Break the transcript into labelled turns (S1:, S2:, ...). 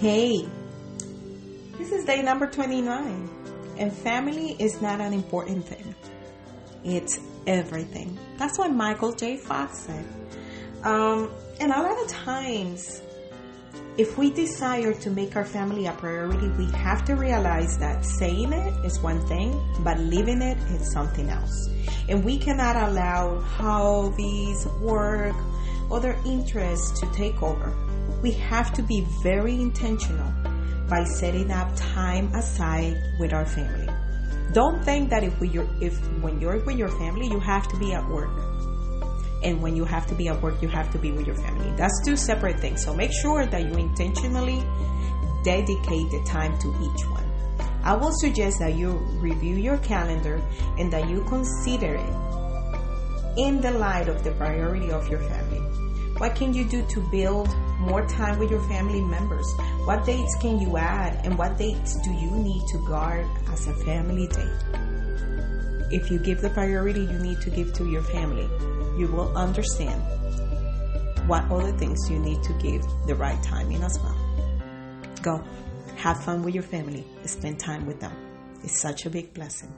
S1: Hey, this is day number 29, and family is not an important thing. It's everything. That's what Michael J. Fox said. Um, and a lot of times, if we desire to make our family a priority, we have to realize that saying it is one thing, but living it is something else. And we cannot allow hobbies, work, other interests to take over. We have to be very intentional by setting up time aside with our family. Don't think that if we if when you're with your family, you have to be at work. And when you have to be at work, you have to be with your family. That's two separate things. So make sure that you intentionally dedicate the time to each one. I will suggest that you review your calendar and that you consider it in the light of the priority of your family. What can you do to build more time with your family members? What dates can you add and what dates do you need to guard as a family date? If you give the priority you need to give to your family, you will understand what other things you need to give the right timing as well. Go. Have fun with your family. Spend time with them. It's such a big blessing.